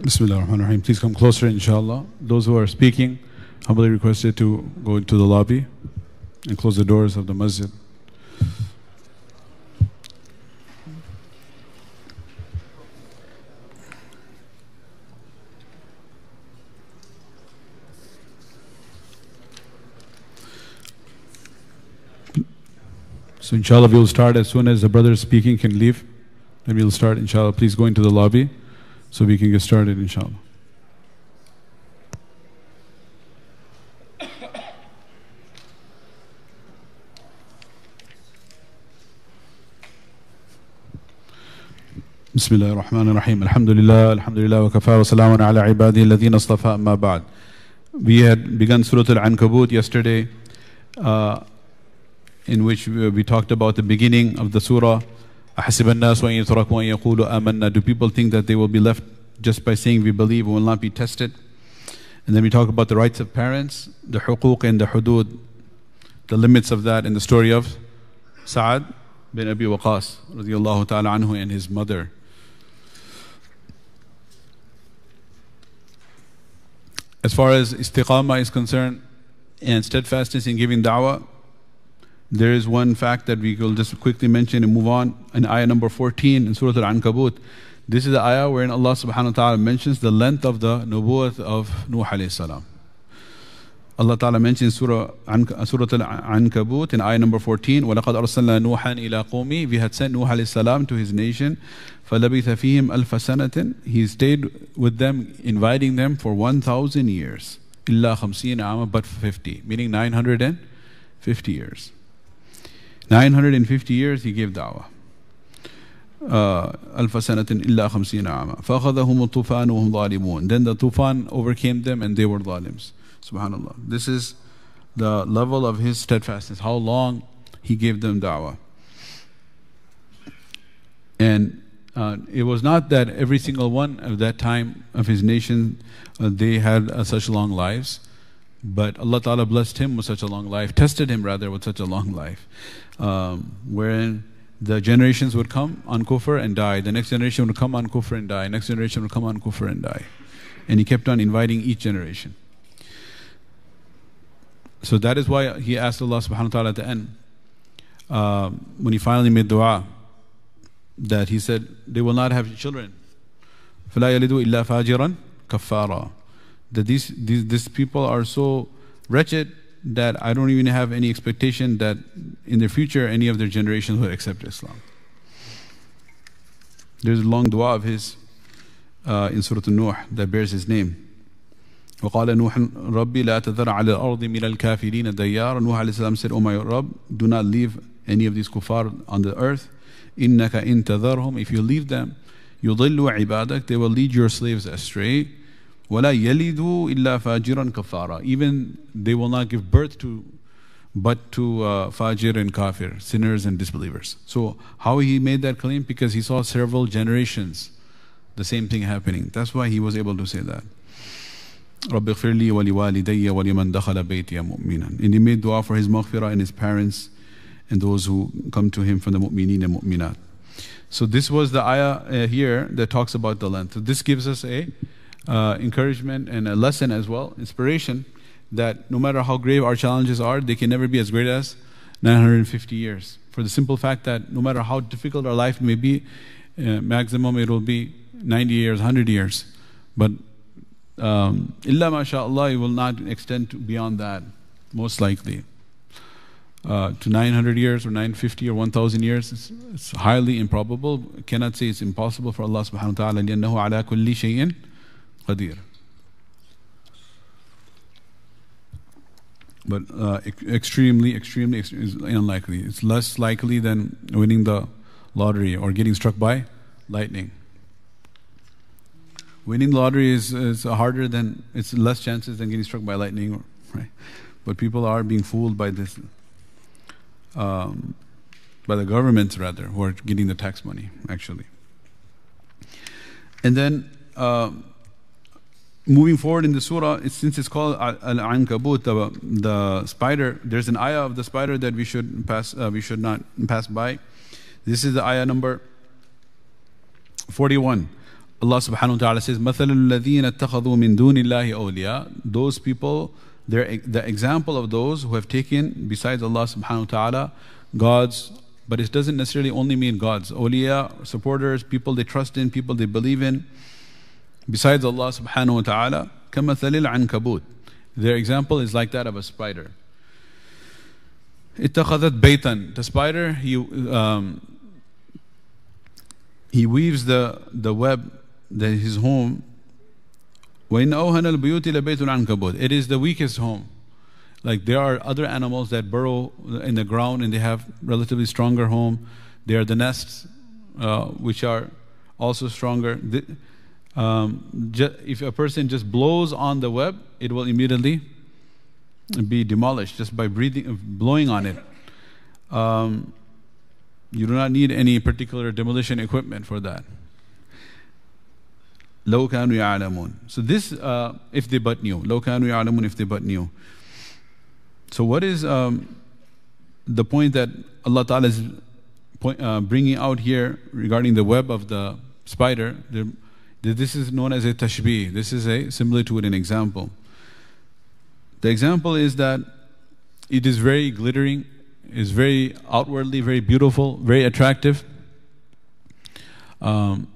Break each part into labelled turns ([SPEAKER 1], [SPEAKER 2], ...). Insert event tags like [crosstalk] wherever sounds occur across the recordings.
[SPEAKER 1] Bismillah ar-Rahman ar-Rahim. Please come closer, inshallah. Those who are speaking, humbly requested to go into the lobby and close the doors of the masjid. So inshallah we'll start as soon as the brother speaking can leave. Then we'll start inshallah. Please go into the lobby so we can get started inshallah. بسم الله الرحمن الرحيم الحمد لله الحمد لله وكفى وسلام على عباده الذين اصطفى أما بعد We had begun Surah Al-Ankabut yesterday uh, in which we, we talked about the beginning of the surah أحسب الناس وأن يتركوا أن يقولوا آمنا Do people think that they will be left just by saying we believe and will not be tested? And then we talk about the rights of parents, the huquq and the hudud, the limits of that in the story of Sa'ad bin Abi Waqas radiallahu ta'ala anhu and his mother. As far as istiqamah is concerned and steadfastness in giving da'wah, there is one fact that we will just quickly mention and move on. In ayah number 14 in Surah Al Ankabut, this is the ayah wherein Allah subhanahu wa ta'ala mentions the length of the nubuwwat of Nuh alayhi salam. Allah Ta'ala mentions Surah, Surah Al-Ankabut in ayah number 14 وَلَقَدْ أَرْسَلْنَا نُوحًا إِلَىٰ قَوْمِهِ We had sent Nuh alayhi salam to his nation فَلَبِثَ فِيهِمْ أَلْفَ سَنَةٍ He stayed with them, inviting them for 1,000 years إِلَّا خَمْسِينَ عَامًا But 50, meaning 950 years. 950 years he gave da'wah. ألف سنة إلا خمسين عاما فأخذهم الطوفان وهم ظالمون Then the tufan overcame them and they were zalims. Subhanallah. This is the level of his steadfastness, how long he gave them da'wah. And uh, it was not that every single one of that time of his nation, uh, they had uh, such long lives. But Allah Ta'ala blessed him with such a long life, tested him rather with such a long life, um, wherein the generations would come on kufr and die. The next generation would come on kufr and die. Next generation would come on kufr and die. And he kept on inviting each generation. So that is why he asked Allah subhanahu wa ta'ala at the end, uh, when he finally made dua, that he said, they will not have children. فَلَا يَلِدُوا إِلَّا فَاجِرًا كَفَّارًا that these, these, these people are so wretched that I don't even have any expectation that in the future any of their generations will accept Islam. There's a long dua of his uh, in Surah An-Nuh that bears his name. وقال نوح ربي لا تذر على الأرض من الكافرين ديار Nuh alayhi salam said, Oh my Rabb, do not leave any of these kuffar on the earth. إنك إن تذرهم If you leave them, يضلوا عبادك They will lead your slaves astray. وَلَا يَلِدُوا إِلَّا فَاجِرًا كَفَّارًا Even they will not give birth to but to uh, fajir and kafir, sinners and disbelievers. So how he made that claim? Because he saw several generations the same thing happening. That's why he was able to say that. رَبِّ اغْفِرْ لِي وَلِوَالِدَيَّ وَلِمَنْ دَخَلَ بَيْتِيَ مُؤْمِنًا And he made dua for his maghfirah and his parents and those who come to him from the mu'mineen and mu'minat. So this was the ayah uh, here that talks about the length. So this gives us a uh, encouragement and a lesson as well, inspiration that no matter how grave our challenges are, they can never be as great as 950 years. For the simple fact that no matter how difficult our life may be, uh, maximum it will be 90 years, 100 years. But um, illa masha'Allah, it will not extend beyond that, most likely. Uh, to 900 years or 950 or 1000 years, it's, it's highly improbable. cannot say it's impossible for Allah subhanahu wa ta'ala. لأنه على كل شيء but uh, extremely, extremely, unlikely. It's less likely than winning the lottery or getting struck by lightning. Winning lottery is, is harder than, it's less chances than getting struck by lightning, right? But people are being fooled by this, um, by the governments rather, who are getting the tax money, actually. And then, um, moving forward in the surah, since it's called Al-Ankabut, the, the spider, there's an ayah of the spider that we should pass, uh, we should not pass by. This is the ayah number 41. Allah subhanahu wa ta'ala says, مَثَلُ الَّذِينَ اتَّخَذُوا مِن دُونِ اللَّهِ أَوْلِيَاءَ Those people, they're, the example of those who have taken, besides Allah subhanahu wa ta'ala, gods, but it doesn't necessarily only mean gods. Awliya, supporters, people they trust in, people they believe in, besides Allah subhanahu wa ta'ala, كَمَثَلِ الْعَنْكَبُوتِ Their example is like that of a spider. اتخذت بيتا The spider, he, um, he weaves the, the web that his home وإن أوهن البيوت لبيت العنكبوت It is the weakest home. Like there are other animals that burrow in the ground and they have relatively stronger home. There are the nests uh, which are also stronger. The, um, if a person just blows on the web, it will immediately be demolished just by breathing, blowing on it. Um, you do not need any particular demolition equipment for that. لو كانوا يعلمون. So this, uh, if they but knew. لو كانوا يعلمون if they but knew. So what is um, the point that Allah Ta'ala is point, uh, bringing out here regarding the web of the spider? The, This is known as a tashbih. This is a similitude, an example. The example is that it is very glittering, is very outwardly very beautiful, very attractive. Um,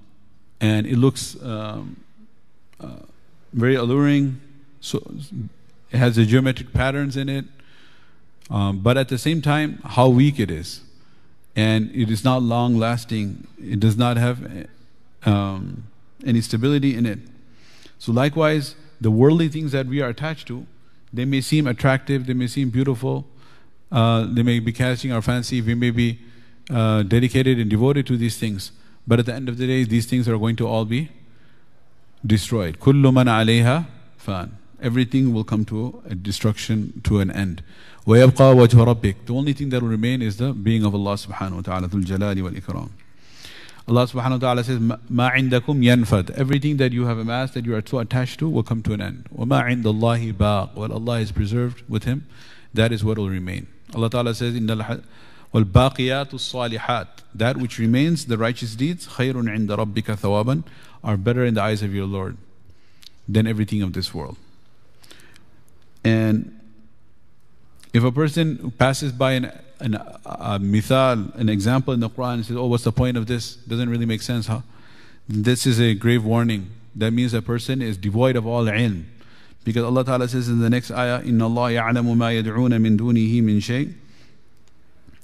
[SPEAKER 1] and it looks um, uh, very alluring. So it has the geometric patterns in it, um, but at the same time, how weak it is, and it is not long lasting. It does not have um, any stability in it. So likewise, the worldly things that we are attached to, they may seem attractive, they may seem beautiful, uh, they may be catching our fancy. We may be uh, dedicated and devoted to these things. But at the end of the day, these things are going to all be destroyed. كل من عليها فان. Everything will come to a destruction, to an end. ويبقى وجه ربك. The only thing that will remain is the being of Allah subhanahu wa ta'ala, ذو الجلال والإكرام. Allah subhanahu wa ta'ala says, ما عندكم ينفد. Everything that you have amassed, that you are so attached to, will come to an end. وما عند الله باق. What Allah has preserved with Him, that is what will remain. Allah ta'ala says, إن وَالْبَاقِيَاتُ الصَّالِحَاتِ That which remains, the righteous deeds, خَيْرٌ عِنْدَ رَبِّكَ ثَوَابًا are better in the eyes of your Lord than everything of this world. And if a person passes by an, an a mithal, an example in the Quran, and says, "Oh, what's the point of this? Doesn't really make sense." Huh? This is a grave warning. That means a person is devoid of all ilm, because Allah Taala says in the next ayah, "Inna Allah ya'lamu ma yad'una min dunihi min shay."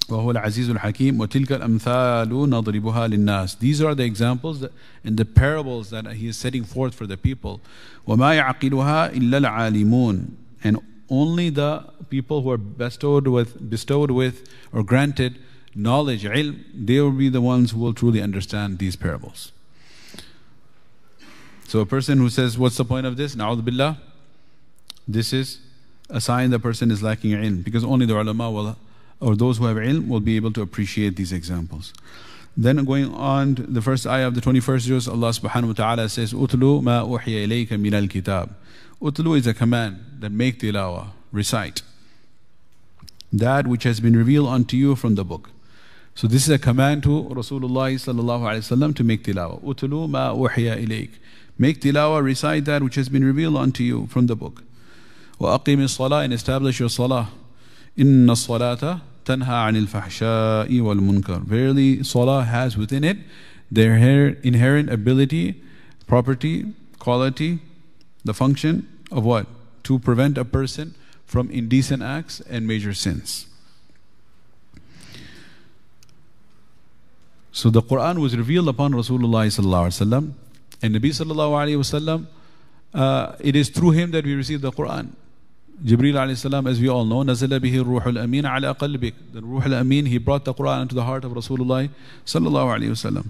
[SPEAKER 1] وهو العزيز الحكيم وتلك الأمثال نضربها للناس These are the examples that, and the parables that he is setting forth for the people وما يعقلها إلا العالمون and only the people who are bestowed with bestowed with or granted knowledge ilm they will be the ones who will truly understand these parables. So a person who says what's the point of this? Na'udhu billah. This is a sign the person is lacking ilm because only the ulama will or those who have ilm will be able to appreciate these examples. Then going on to the first ayah of the 21st verse, Allah subhanahu wa ta'ala says, Utlu ma uhiya ilayka min al-kitab. Utlu is a command that make tilawa, recite. That which has been revealed unto you from the book. So this is a command to Rasulullah sallallahu alayhi wasallam to make tilawa. Utlu ma uhiya ilayk. Make tilawa, recite that which has been revealed unto you from the book. Wa aqim salah and establish your salah. Inna salata anil fahsha'i wal munkar. Verily, salah has within it their inherent ability, property, quality, the function of what? To prevent a person from indecent acts and major sins. So the Quran was revealed upon Rasulullah sallallahu and Nabi sallallahu alaihi wasallam. Uh, it is through him that we receive the Quran. Jibreel alayhi salam, as we all know, nazala bihi ruhul amin ala qalbik. The ruhul amin, he brought the Quran into the heart of Rasulullah sallallahu alayhi wasallam.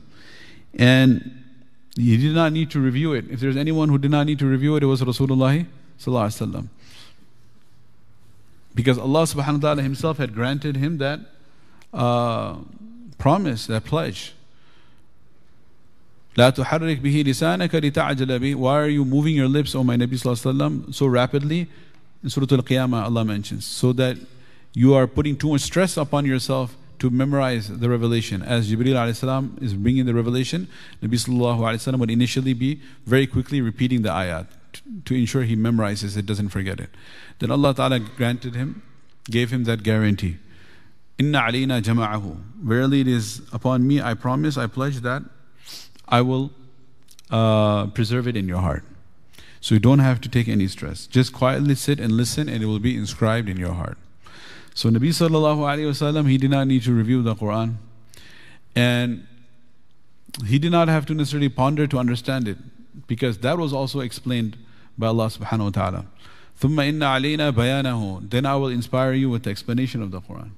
[SPEAKER 1] And he did not need to review it. If there's anyone who did not need to review it, it was Rasulullah sallallahu alayhi wasallam. Because Allah subhanahu wa ta'ala himself had granted him that uh, promise, that pledge. لا تحرك به لسانك لتعجل به. Why are you moving your lips, O my Nabi sallallahu alayhi wasallam, so rapidly? in Surah Al Qiyamah, Allah mentions, so that you are putting too much stress upon yourself to memorize the revelation. As Jibreel alayhi is bringing the revelation, Nabi sallallahu alayhi would initially be very quickly repeating the ayat to ensure he memorizes it, doesn't forget it. Then Allah Ta'ala granted him, gave him that guarantee. Inna alayna jama'ahu. Verily it is upon me, I promise, I pledge that I will uh, preserve it in your heart. So you don't have to take any stress. Just quietly sit and listen and it will be inscribed in your heart. So Nabi sallallahu alayhi wasallam, he did not need to review the Quran. And he did not have to necessarily ponder to understand it because that was also explained by Allah subhanahu wa ta'ala. ثُمَّ إِنَّ عَلَيْنَا بَيَانَهُ Then I will inspire you with the explanation of the Quran.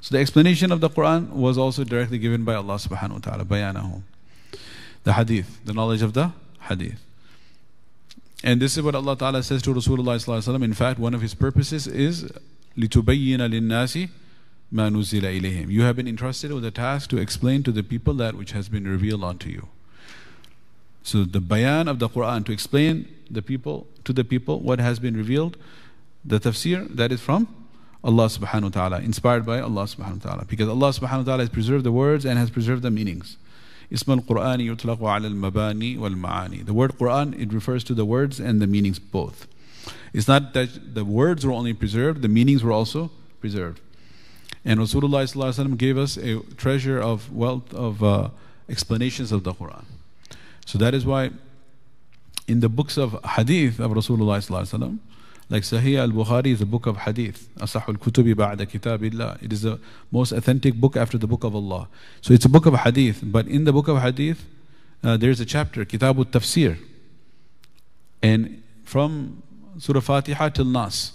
[SPEAKER 1] So the explanation of the Quran was also directly given by Allah subhanahu wa ta'ala, bayanahu. The hadith, the knowledge of the hadith. And this is what Allah Ta'ala says to Rasulullah. In fact, one of his purposes is لِتُبَيِّنَ لِلنَّاسِ مَا نُزِّلَ إِلَيْهِمْ You have been entrusted with the task to explain to the people that which has been revealed unto you. So the bayan of the Quran, to explain the people to the people what has been revealed, the tafsir, that is from Allah subhanahu wa ta'ala, inspired by Allah subhanahu wa ta'ala. Because Allah subhanahu wa ta'ala has preserved the words and has preserved the meanings. Ism al-Qur'an yutlaqu ala al-mabani. The word Quran, it refers to the words and the meanings both. It's not that the words were only preserved, the meanings were also preserved. And Rasulullah gave us a treasure of wealth of uh, explanations of the Quran. So that is why in the books of hadith of Rasulullah like Sahih al-Bukhari is a book of hadith. Asahul kutubi ba'da kitabillah. It is the most authentic book after the book of Allah. So it's a book of hadith. But in the book of hadith, uh, there's a chapter, Kitab al-Tafsir. And from Surah Fatiha till Nas,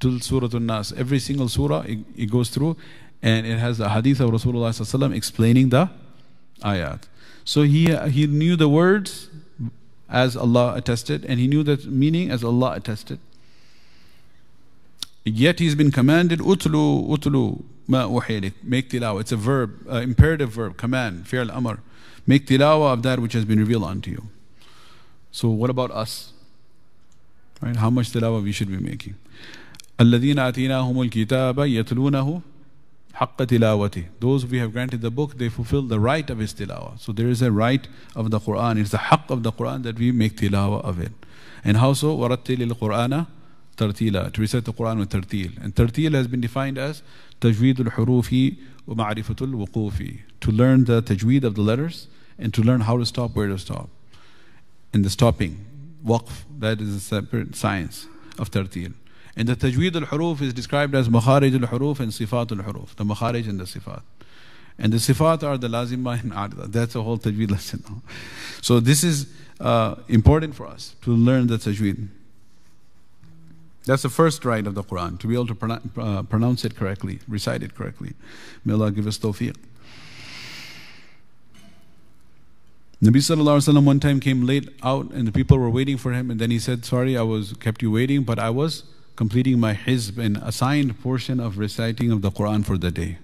[SPEAKER 1] till Surah Al-Nas. Every single surah it, it, goes through and it has the hadith of Rasulullah explaining the ayat. So he, he knew the words as Allah attested and he knew the meaning as Allah attested. Yet he's been commanded, utlu, utlu, ma make tilawa. It's a verb, uh, imperative verb, command, fi'l amr. Make tilawa of that which has been revealed unto you. So what about us? Right? How much tilawah we should be making. الذين آتيناهم الكتاب يتلونه حق تلاوته Those we have granted the book, they fulfill the right of his tilawah. So there is a right of the Quran. It's the haqq of the Quran that we make tilawah of it. And how so? وَرَتِّلِ الْقُرْآنَ ترتيلا to recite the Quran with tartil and tartil has been defined as تجويد الحروف ومعرفة الوقوف to learn the tajweed of the letters and to learn how to stop where to stop and the stopping waqf, that is a separate science of tartil. And the tajweed al-huruf is described as makharij al-huruf and sifat al-huruf, the makharij and the sifat. And the sifat are the lazima and arda. That's a whole tajweed lesson now. So this is uh, important for us to learn the tajweed. that's the first right of the Quran, to be able to uh, pronounce it correctly, recite it correctly. May Allah give us tawfiq. Nabi Sallallahu Alaihi Wasallam one time came late out and the people were waiting for him and then he said, sorry I was kept you waiting but I was completing my hizb and assigned portion of reciting of the Quran for the day.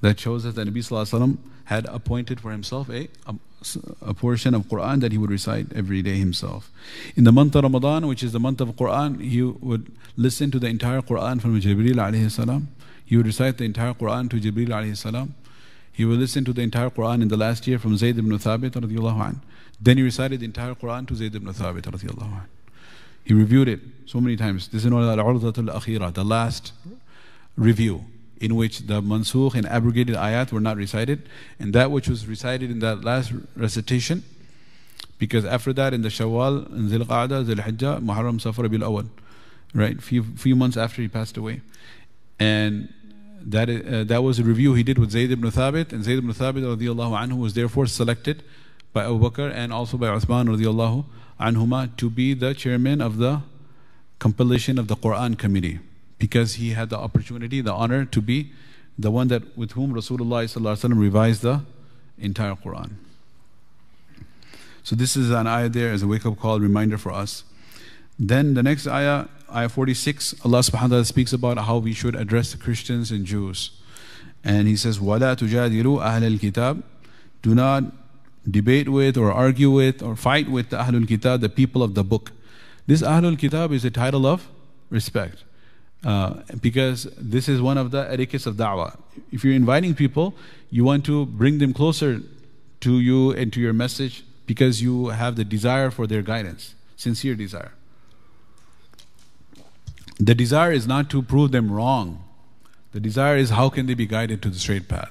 [SPEAKER 1] That shows us that Nabi Sallallahu had appointed for himself a, a, a, portion of Quran that he would recite every day himself. In the month of Ramadan, which is the month of Quran, he would listen to the entire Quran from Jibreel alayhi salam. He would recite the entire Quran to Jibreel alayhi salam. He will listen to the entire Quran in the last year from Zayd ibn Thabit radiallahu anh. Then he recited the entire Quran to Zayd ibn Thabit radiallahu anh. He reviewed it so many times. This is known as al-urdatul akhira, the last review in which the mansukh and abrogated ayat were not recited and that which was recited in that last recitation because after that in the Shawwal, in Zil Qa'dah, Zil Hijjah, Muharram, Safar, Bil Awal, right? Few, few months after he passed away. And that, uh, that was a review he did with Zayd ibn Thabit, and Zayd ibn Thabit anhu was therefore selected by Abu Bakr and also by Uthman radiallahu anhuma to be the chairman of the compilation of the Quran committee because he had the opportunity, the honor to be the one that with whom Rasulullah revised the entire Quran. So this is an ayah there as a wake-up call, reminder for us. Then the next ayah ayah 46, Allah subhanahu wa ta'ala speaks about how we should address the Christians and Jews. And He says, وَلَا تُجَادِلُوا أَهْلَ الْكِتَابِ Do not debate with or argue with or fight with the Ahlul Kitab, the people of the book. This Ahlul Kitab is a title of respect. Uh, because this is one of the etiquettes of da'wah. If you're inviting people, you want to bring them closer to you and to your message because you have the desire for their guidance, sincere desire. The desire is not to prove them wrong. The desire is how can they be guided to the straight path.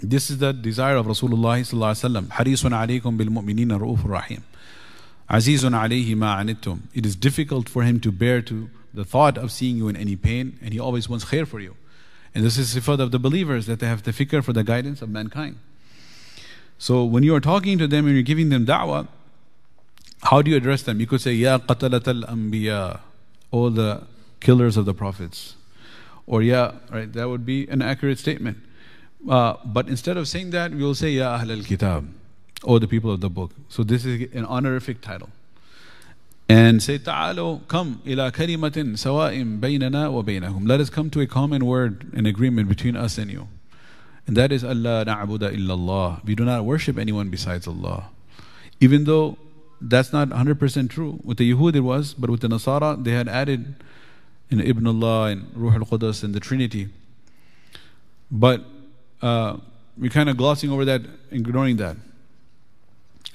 [SPEAKER 1] This is the desire of Rasulullah sallallahu alaihi wasallam. Rahim. Azizun ma anittum. It is difficult for him to bear to the thought of seeing you in any pain, and he always wants khair for you. And this is sifat of the believers that they have the fikr for the guidance of mankind. So when you are talking to them and you're giving them da'wah, how do you address them? You could say, Ya qatalat al anbiya, all the killers of the prophets. Or yeah, right, that would be an accurate statement. Uh, but instead of saying that, we will say, Ya Ahl al Kitab, or the people of the book. So this is an honorific title. And say, Ta'alo, come ila kalimatin sawa'im baynana wa baynahum. Let us come to a common word, an agreement between us and you. And that is Allah na'budu illallah. We do not worship anyone besides Allah. Even though that's not 100% true. With the Yahud it was, but with the Nasara they had added in Ibn Allah and Ruh al-Qudus and the Trinity. But uh, we're kind of glossing over that, ignoring that.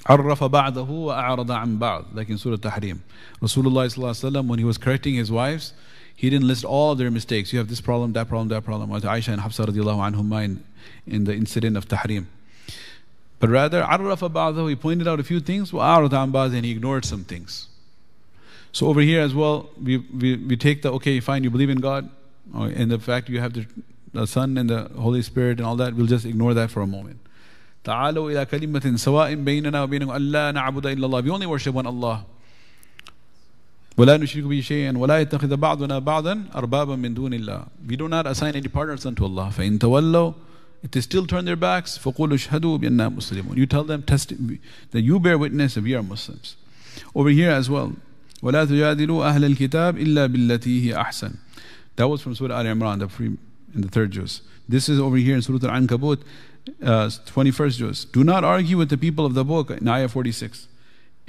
[SPEAKER 1] عرف بعضه وأعرض عن بعض like in Surah Tahrim Rasulullah when he was correcting his wives he didn't list all their mistakes you have this problem that problem that problem as Aisha and Hafsa radiallahu anhumma in, in the incident of Tahrim but rather عرف بعضه he pointed out a few things وأعرض عن بعض and he ignored some things so over here as well we, we, we take the okay fine you believe in God and the fact you have the, the Son and the Holy Spirit and all that we'll just ignore that for a moment تعالوا إلى كلمة سواء بيننا وبينكم ألا نعبد إلا الله we only worship one Allah ولا نشرك به شيئا ولا يتخذ بعضنا بعضا أربابا من دون الله we do not assign any partners unto Allah فإن تولوا if they still turn their backs فقولوا اشهدوا بأننا مسلمون you tell them test that you bear witness that we are Muslims over here as well ولا تجادلوا أهل الكتاب إلا بالتي هي أحسن that was from Surah Al Imran the free in the third juz this is over here in Surah Al Ankabut uh, 21st juz do not argue with the people of the book in ayah 46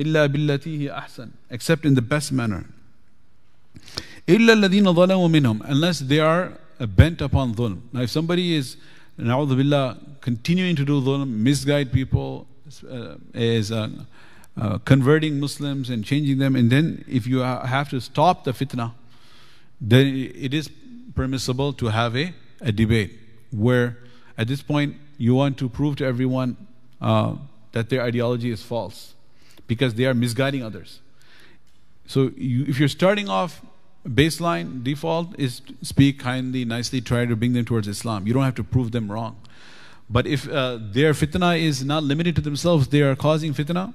[SPEAKER 1] إلا بالتي هي أحسن except in the best manner إلا الذين ظلموا منهم unless they are bent upon dhulm now if somebody is na'udhu billah continuing to do dhulm misguide people uh, is uh, uh, converting Muslims and changing them and then if you have to stop the fitna then it is permissible to have a, a debate where at this point you want to prove to everyone uh, that their ideology is false because they are misguiding others. So you, if you're starting off, baseline default is speak kindly, nicely, try to bring them towards Islam. You don't have to prove them wrong. But if uh, their fitna is not limited to themselves, they are causing fitna,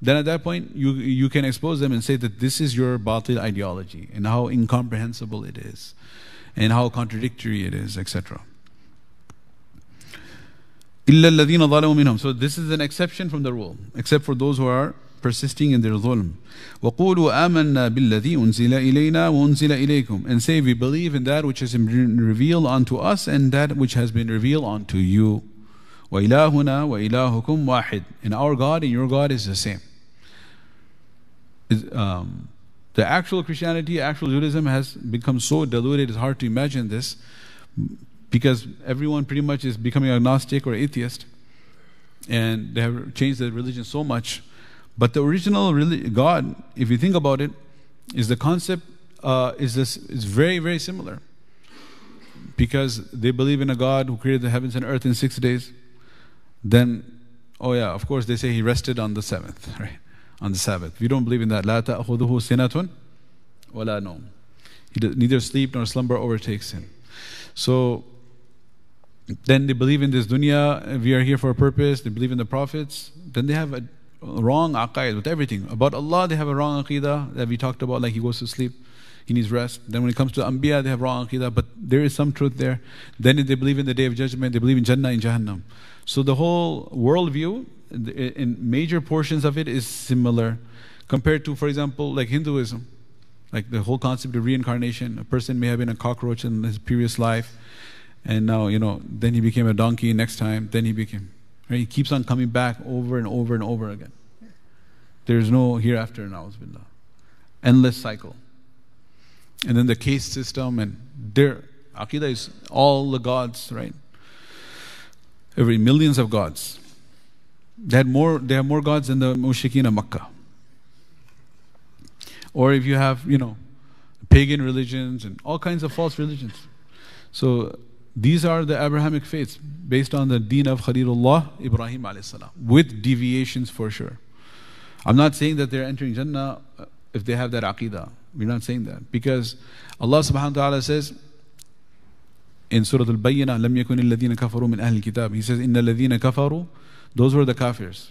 [SPEAKER 1] then at that point you, you can expose them and say that this is your batil ideology and how incomprehensible it is and how contradictory it is, etc. إلا الذين ظلموا منهم. So this is an exception from the rule, except for those who are persisting in their dhulm. وقولوا آمنا بالذي أنزل إلينا وأنزل إليكم. And say we believe in that which has been revealed unto us and that which has been revealed unto you. وإلهنا وإلهكم واحد. And our God and your God is the same. Um, the actual Christianity, actual Judaism has become so diluted, it's hard to imagine this because everyone pretty much is becoming agnostic or atheist and they have changed their religion so much but the original god if you think about it is the concept uh, is this is very very similar because they believe in a god who created the heavens and earth in six days then oh yeah of course they say he rested on the seventh [laughs] right on the sabbath we don't believe in that لا تأخذه سنة ولا نوم neither sleep nor slumber overtakes him so then they believe in this dunya, we are here for a purpose, they believe in the prophets, then they have a wrong aqaid with everything. About Allah, they have a wrong aqidah that we talked about, like he goes to sleep, he needs rest. Then when it comes to Anbiya, they have wrong aqidah, but there is some truth there. Then they believe in the day of judgment, they believe in Jannah and Jahannam. So the whole worldview, in major portions of it, is similar compared to, for example, like Hinduism. Like the whole concept of reincarnation. A person may have been a cockroach in his previous life and now, you know, then he became a donkey next time, then he became. Right? He keeps on coming back over and over and over again. There's no hereafter, na'uzubillah. Endless cycle. and then the caste system, and their aqidah is all the gods, right? Every millions of gods. They had more. They have more gods than the mushrikeen of Makkah. Or if you have, you know, pagan religions and all kinds of false religions. So these are the Abrahamic faiths based on the deen of Khalilullah, Ibrahim alayhi salam, with deviations for sure. I'm not saying that they're entering Jannah uh, if they have that aqidah. We're not saying that. Because Allah subhanahu wa ta'ala says in Surah Al Bayyinah, Lam yakun alladhina kafaru min ahl kitab. He says, Inna alladhina kafaru, those were the kafirs,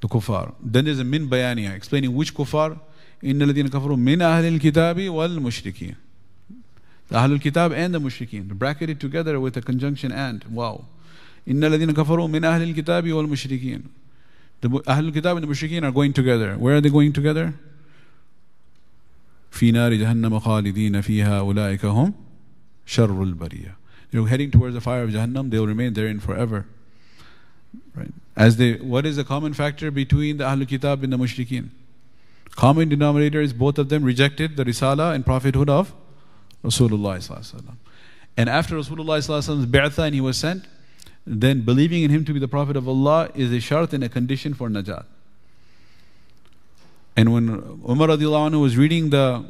[SPEAKER 1] the kuffar. Then there's a min bayaniya explaining which kuffar, Inna alladhina kafaru min ahl kitabi wal mushrikeen. The Ahlul Kitab and the Mushrikeen. Bracket it together with a conjunction and. Wow. إِنَّ الَّذِينَ كَفَرُوا مِنْ أَهْلِ الْكِتَابِ وَالْمُشْرِكِينَ The Ahlul Kitab and the Mushrikeen are going together. Where are they going together? في نار جهنم خالدين فيها أولئك هم شر البرية They're heading towards the fire of Jahannam, they'll remain therein forever. Right? As they, what is the common factor between the Ahlul Kitab and the Mushrikeen? Common denominator is both of them rejected the Risala and prophethood of Rasulullah. And after Rasulullah's bi'tha and he was sent, then believing in him to be the Prophet of Allah is a shart and a condition for najat. And when Umar anhu was reading the,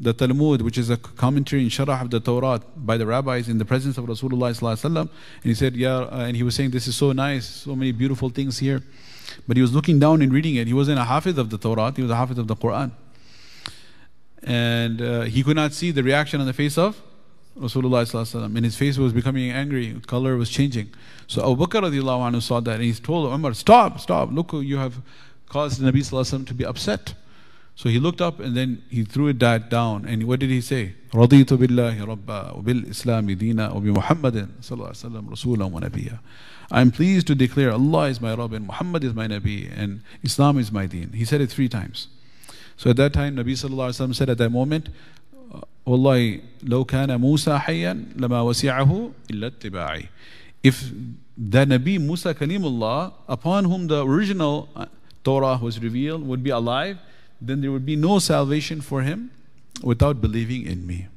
[SPEAKER 1] the Talmud, which is a commentary in Sharah of the Torah by the rabbis in the presence of Rasulullah and he said, yeah, uh, and he was saying, this is so nice, so many beautiful things here. But he was looking down and reading it. He wasn't a hafiz of the Torah, he was a hafiz of the Quran. And uh, he could not see the reaction on the face of Rasulullah and his face was becoming angry, color was changing. So Abu Bakr anhu saw that and he told Umar, stop, stop, look, you have caused the Nabi Sallallahu to be upset. So he looked up and then he threw it down. And what did he say? رضيت بالله ربا وبالإسلام دينا وبمحمد صلى الله عليه وسلم رسولا ونبيا. I'm pleased to declare Allah is my Rabb and Muhammad is my Nabi and Islam is my deen. He said it three times. So at that time, Nabi sallallahu alaihi wasallam said at that moment, والله لو كان موسى حيا لما وسعه إلا اتباعي. If the Nabi Musa Kalimullah, upon whom the original Torah was revealed would be alive, then there would be no salvation for him without believing in me.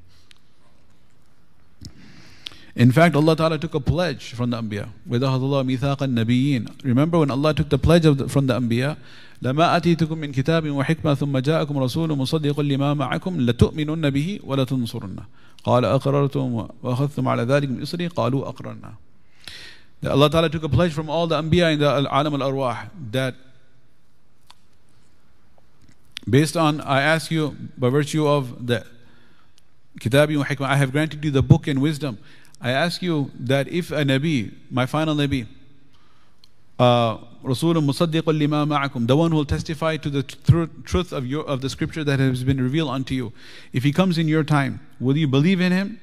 [SPEAKER 1] In fact, Allah Ta'ala took a pledge from the Anbiya. Allah مِيثَاقَ النَّبِيِّينَ Remember when Allah took the pledge the, from the Anbiya, لما أتيتكم من كتاب وحكمة ثم جاءكم رسول مصدق لما معكم لتؤمنن به ولتنصرنه قال أقررتم وأخذتم على ذلك من إصري قالوا أقررنا Allah Ta'ala took a pledge from all the Anbiya in the Alam al-Arwah that Based on, I ask you, by virtue of the Kitabi wa Hikmah, I have granted you the book and wisdom. I ask you that if a Nabi, my final Nabi, uh, Uh, Rasulun Musaddiqul lima ma'akum, the one who will testify to the truth of, your, of the scripture that has been revealed unto you, if he comes in your time, will you believe in him?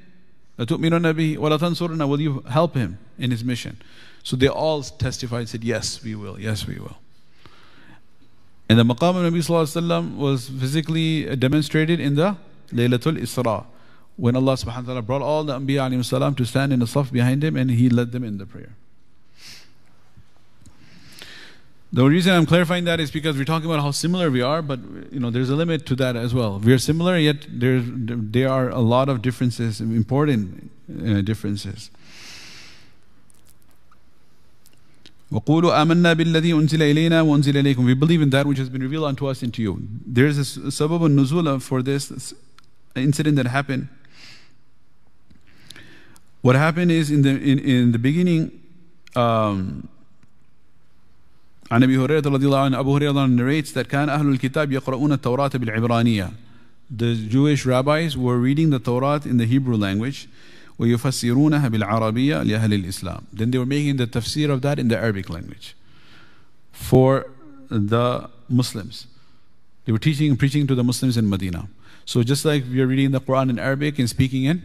[SPEAKER 1] Will you help him in his mission? So they all testified, said, Yes, we will, yes, we will. And the maqam of Nabi Sallallahu was physically demonstrated in the Laylatul Isra when Allah subhanahu wa ta'ala brought all the Anbiya to stand in the saf behind him and he led them in the prayer. The reason I'm clarifying that is because we're talking about how similar we are, but you know there's a limit to that as well. We are similar, yet there there are a lot of differences, important uh, differences. وَقُولُوا آمَنَّا بِالَّذِي أُنزِلَ إِلَيْنَا وَأُنزِلَ إِلَيْكُمْ We believe in that which has been revealed unto us and to you. There is a sabab nuzula for this incident that happened. What happened is in the in, in the beginning, um, عن أبي هريرة رضي الله عنه أبو هريرة narrates that كان أهل الكتاب يقرؤون التوراة بالعبرانية. The Jewish rabbis were reading the Torah in the Hebrew language. ويفسرونها بالعربية لأهل الإسلام. Then they were making the tafsir of that in the Arabic language for the Muslims. They were teaching and preaching to the Muslims in Medina. So just like we are reading the Quran in Arabic and speaking in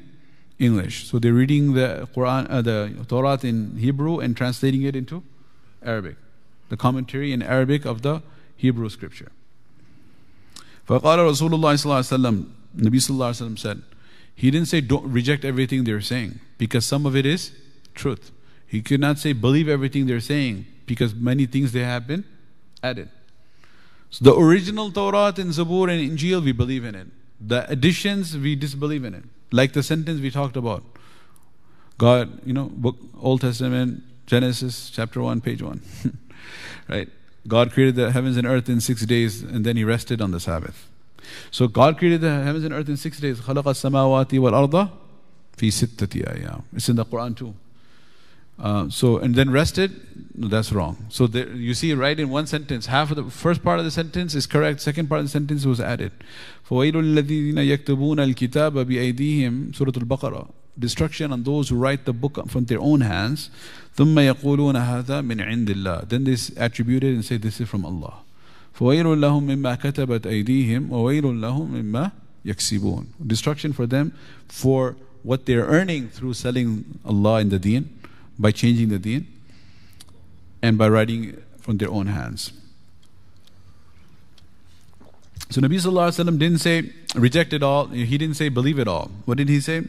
[SPEAKER 1] English. So they're reading the Quran, uh, the Torah in Hebrew and translating it into Arabic. The commentary in Arabic of the Hebrew scripture. فقال رسول الله صلى الله عليه وسلم Nabi صلى الله عليه وسلم said he didn't say don't reject everything they're saying because some of it is truth. He could not say believe everything they're saying because many things they have been added. So the original Torah and Zabur and Injil, we believe in it. The additions, we disbelieve in it. Like the sentence we talked about. God, you know, book Old Testament, Genesis chapter 1, page 1. [laughs] right? God created the heavens and earth in six days and then he rested on the Sabbath. So God created the heavens and earth in six days. خلق السماوات والأرض في ستة أيام. It's in the Quran too. Uh, so and then rested. No, that's wrong. So there, you see, right in one sentence, half of the first part of the sentence is correct. Second part of the sentence was added. فَوَيْلُ الَّذِينَ يَكْتُبُونَ الْكِتَابَ بِأَيْدِيهِمْ Surah Al-Baqarah. Destruction on those who write the book from their own hands. ثُمَّ يَقُولُونَ هَذَا مِنْ عِنْدِ اللَّهِ Then they attribute it and say this is from Allah. فَوَيْلٌ لَهُم مِّمَّا كَتَبَتْ أَيْدِيهِمْ وَوَيْلٌ لَهُم مِّمَّا يَكْسِبُونَ Destruction for them for what they're earning through selling Allah in the deen by changing the deen and by writing from their own hands. So Nabi Sallallahu Alaihi Wasallam didn't say reject it all, he didn't say believe it all. What did he say?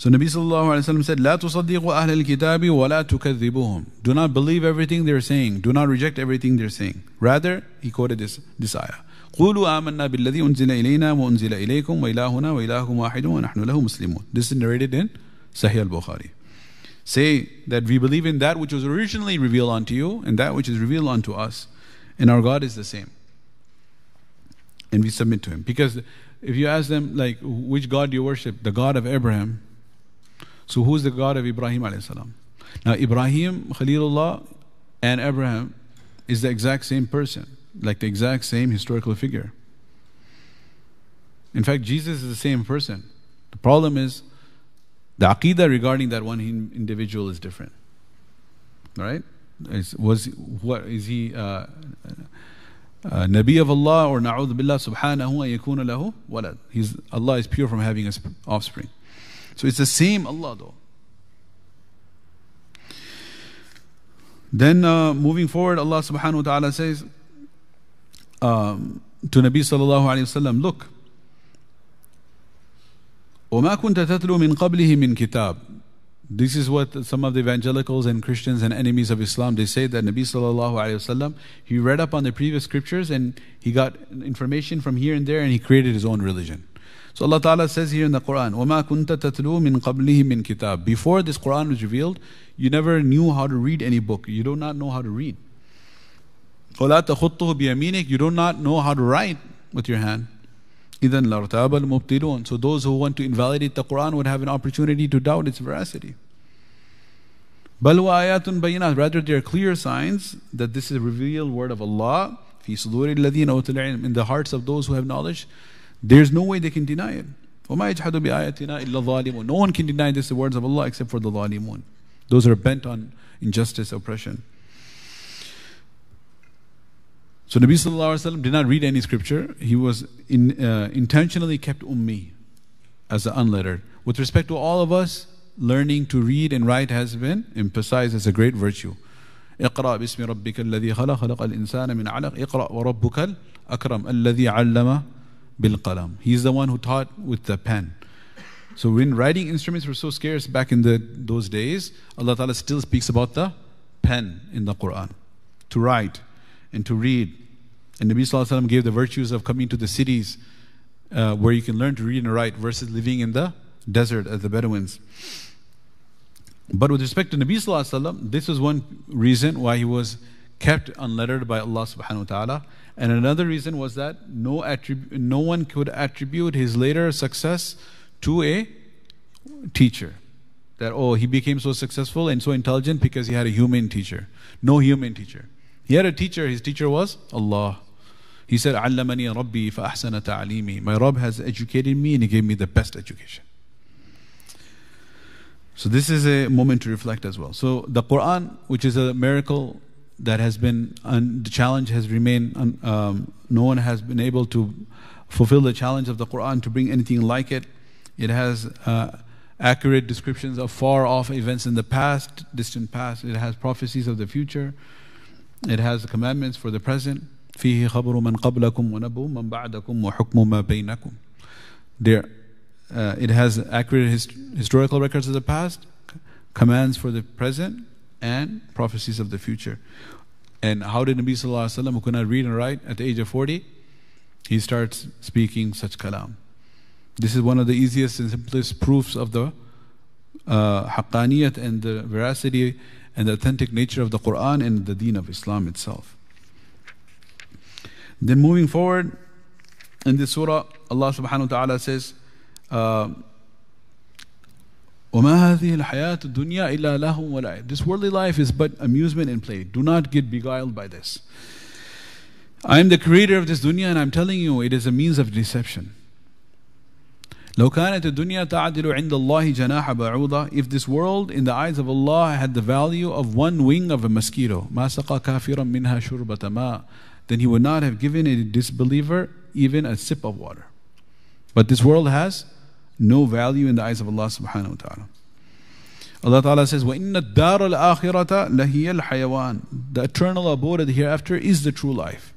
[SPEAKER 1] So Nabi Sallallahu Alaihi Wasallam said, لا تصدقوا أهل الكتاب ولا تكذبوهم. Do not believe everything they're saying. Do not reject everything they're saying. Rather, he quoted this, this ayah. قولوا آمنا بالذي أنزل إلينا وأنزل إليكم وإلهنا وإلهكم واحد ونحن له مسلمون. This is narrated in Sahih al-Bukhari. Say that we believe in that which was originally revealed unto you and that which is revealed unto us. And our God is the same. And we submit to Him. Because if you ask them, like, which God do you worship? The God of Abraham. so who's the God of Ibrahim alayhi salam? Now Ibrahim, Khalilullah, and Abraham is the exact same person, like the exact same historical figure. In fact, Jesus is the same person. The problem is the aqidah regarding that one individual is different. Right? Is, was what is he uh, uh, Nabi of Allah or na'udhu billah subhanahu wa yakuna lahu walad. He's Allah is pure from having an offspring. So it's the same Allah though. Then uh, moving forward, Allah subhanahu wa ta'ala says um, to Nabi sallallahu alayhi wasallam, look, وَمَا كُنْتَ تَتْلُو مِنْ قَبْلِهِ مِنْ كِتَابٍ This is what some of the evangelicals and Christians and enemies of Islam, they say that Nabi sallallahu alayhi wasallam, he read up on the previous scriptures and he got information from here and there and he created his own religion. So Allah Ta'ala says here in the Quran, وَمَا كُنْتَ تَتْلُو مِنْ قَبْلِهِ مِنْ كِتَابٍ Before this Quran was revealed, you never knew how to read any book. You do not know how to read. وَلَا تَخُطُّهُ بِيَمِينِكَ You do not know how to write with your hand. إِذَنْ لَارْتَابَ الْمُبْتِلُونَ So those who want to invalidate the Quran would have an opportunity to doubt its veracity. بَلْ وَآيَاتٌ بَيِّنَاتٌ Rather, there are clear signs that this is a revealed word of Allah فِي صُدُورِ الَّذِينَ أُوتُوا الْعِلْمِ In the hearts of those who have knowledge. There's no way they can deny it. وَمَا يَجْحَدُ بِآيَاتِنَا إِلَّا الظَّالِمُونَ No one can deny this, the words of Allah, except for the ظالمون. Those are bent on injustice, oppression. So Nabi Sallallahu Alaihi Wasallam did not read any scripture. He was in, uh, intentionally kept ummi as the unlettered. With respect to all of us, learning to read and write has been emphasized as a great virtue. اقرأ باسم ربك الذي خلق خلق الإنسان من علق اقرأ وربك الأكرم الذي علم bil qalam. He's the one who taught with the pen. So when writing instruments were so scarce back in the, those days, Allah Ta'ala still speaks about the pen in the Quran. To write and to read. And Nabi Sallallahu gave the virtues of coming to the cities uh, where you can learn to read and write versus living in the desert as the Bedouins. But with respect to Nabi Sallallahu this was one reason why he was kept unlettered by Allah subhanahu wa ta'ala. And another reason was that no, attrib- no one could attribute his later success to a teacher. That, oh, he became so successful and so intelligent because he had a human teacher. No human teacher. He had a teacher, his teacher was Allah. He said, علمني ربي فأحسن تعليمي. My Rabb has educated me and He gave me the best education. So this is a moment to reflect as well. So the Quran, which is a miracle that has been, un, the challenge has remained, un, um, no one has been able to fulfill the challenge of the Quran to bring anything like it. It has uh, accurate descriptions of far off events in the past, distant past. It has prophecies of the future. It has commandments for the present. فيه خبر من قبلكم ونبو من بعدكم وحكم ما بينكم. There, uh, it has accurate hist- historical records of the past, commands for the present, and prophecies of the future. And how did Nabi Sallallahu Alaihi Wasallam, who could not read and write at the age of 40, he starts speaking such kalam. This is one of the easiest and simplest proofs of the uh, haqqaniyat and the veracity and the authentic nature of the Quran and the deen of Islam itself. Then moving forward, in this surah, Allah subhanahu wa ta'ala says, uh, وَمَا هَذِهِ الْحَيَاةُ الدُّنْيَا إِلَّا لَهُ وَلَعِبٌ This worldly life is but amusement and play. Do not get beguiled by this. I am the creator of this dunya and I'm telling you it is a means of deception. لو كانت الدنيا تعدل عند الله جناح بعوضة If this world in the eyes of Allah had the value of one wing of a mosquito ما سقى كافرا منها شربة ماء Then he would not have given a disbeliever even a sip of water. But this world has no value in the eyes of Allah subhanahu wa ta'ala. Allah Ta'ala says, وَإِنَّ الدَّارَ الْآخِرَةَ لَهِيَ الْحَيَوَانِ The eternal abode of the hereafter is the true life.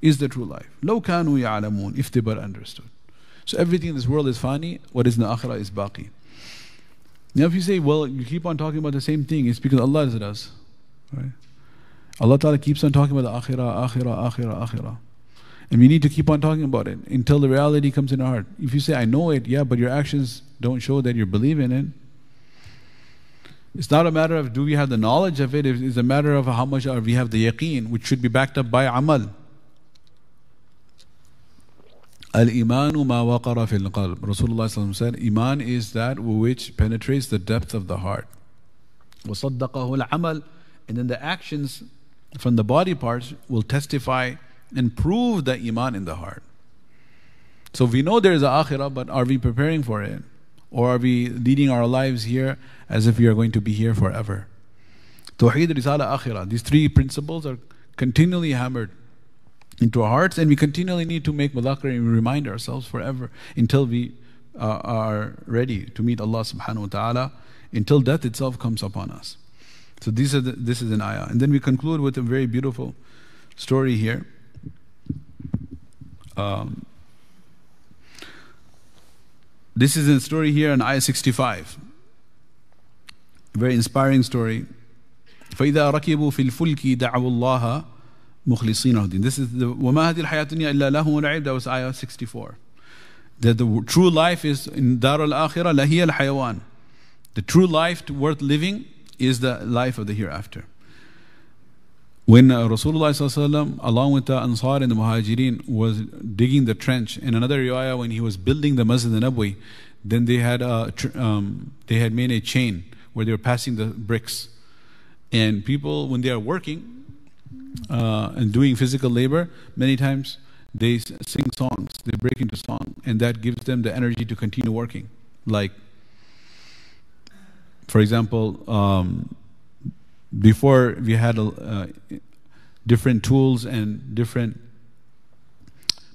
[SPEAKER 1] Is the true life. لَوْ كَانُوا يَعْلَمُونَ If they but understood. So everything in this world is fani, what is in the akhirah is baqi. Now if you say, well, you keep on talking about the same thing, it's because Allah does. Right? Allah Ta'ala keeps on talking about the akhirah, akhirah, akhirah, akhirah. And we need to keep on talking about it until the reality comes in our heart. If you say, I know it, yeah, but your actions don't show that you believe in it. It's not a matter of do we have the knowledge of it, it's a matter of how much we have the yaqeen, which should be backed up by amal. Al imanu ma waqara fil qalb. Rasulullah said, Iman is that which penetrates the depth of the heart. وصدقه العمل and then the actions from the body parts will testify and prove the iman in the heart. So we know there is an akhirah, but are we preparing for it? Or are we leading our lives here as if we are going to be here forever? Tawheed, Risala, Akhirah. These three principles are continually hammered into our hearts, and we continually need to make mudhakar and remind ourselves forever until we uh, are ready to meet Allah subhanahu wa ta'ala, until death itself comes upon us. So these are the, this is an ayah. And then we conclude with a very beautiful story here. Um, this is a story here in ayah 65. A very inspiring story. فإذا ركبوا في الفلك دعوا الله مخلصين الدين. This is the وما هذه الحياة الدنيا إلا له ولعب. That was ayah 64. That the true life is in Dar al Akhirah لهي الحيوان. The true life worth living is the life of the hereafter. When uh, Rasulullah along with the Ansar and the Muhajirin was digging the trench, in another riwayah when he was building the Masjid al-Nabawi, then they had, a, um, they had made a chain where they were passing the bricks. And people, when they are working uh, and doing physical labor, many times they sing songs, they break into song, and that gives them the energy to continue working. Like, for example, um, before we had uh, different tools and different